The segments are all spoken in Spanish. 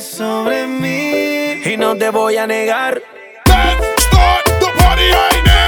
sobre mí. Y no te voy a negar. Let's start the party right now.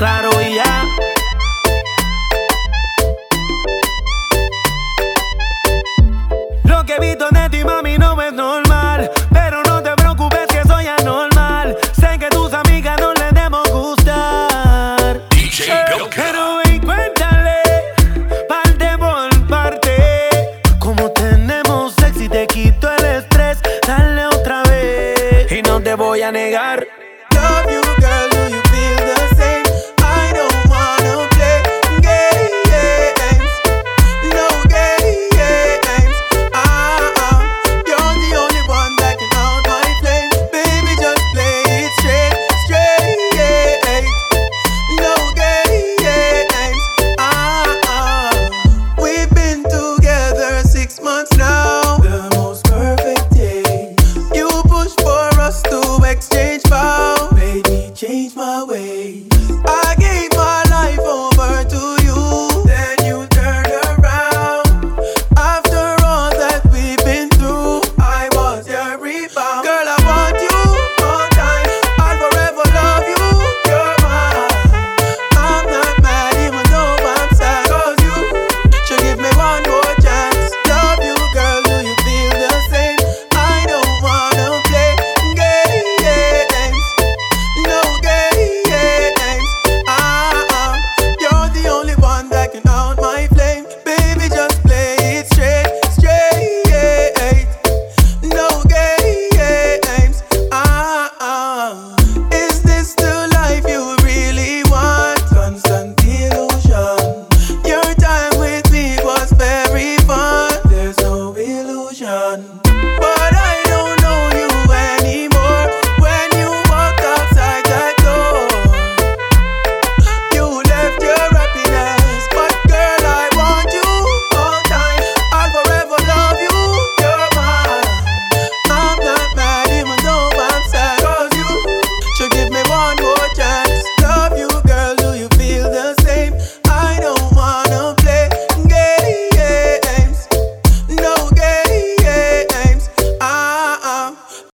Claros y ya. Lo que he visto de ti, mami, no es normal. Pero no te preocupes que soy anormal. Sé que tus amigas no les demos gustar. Pero ven, cuéntale, parte por parte. Como tenemos sexy, te quito el estrés. Dale otra vez. Y no te voy a negar.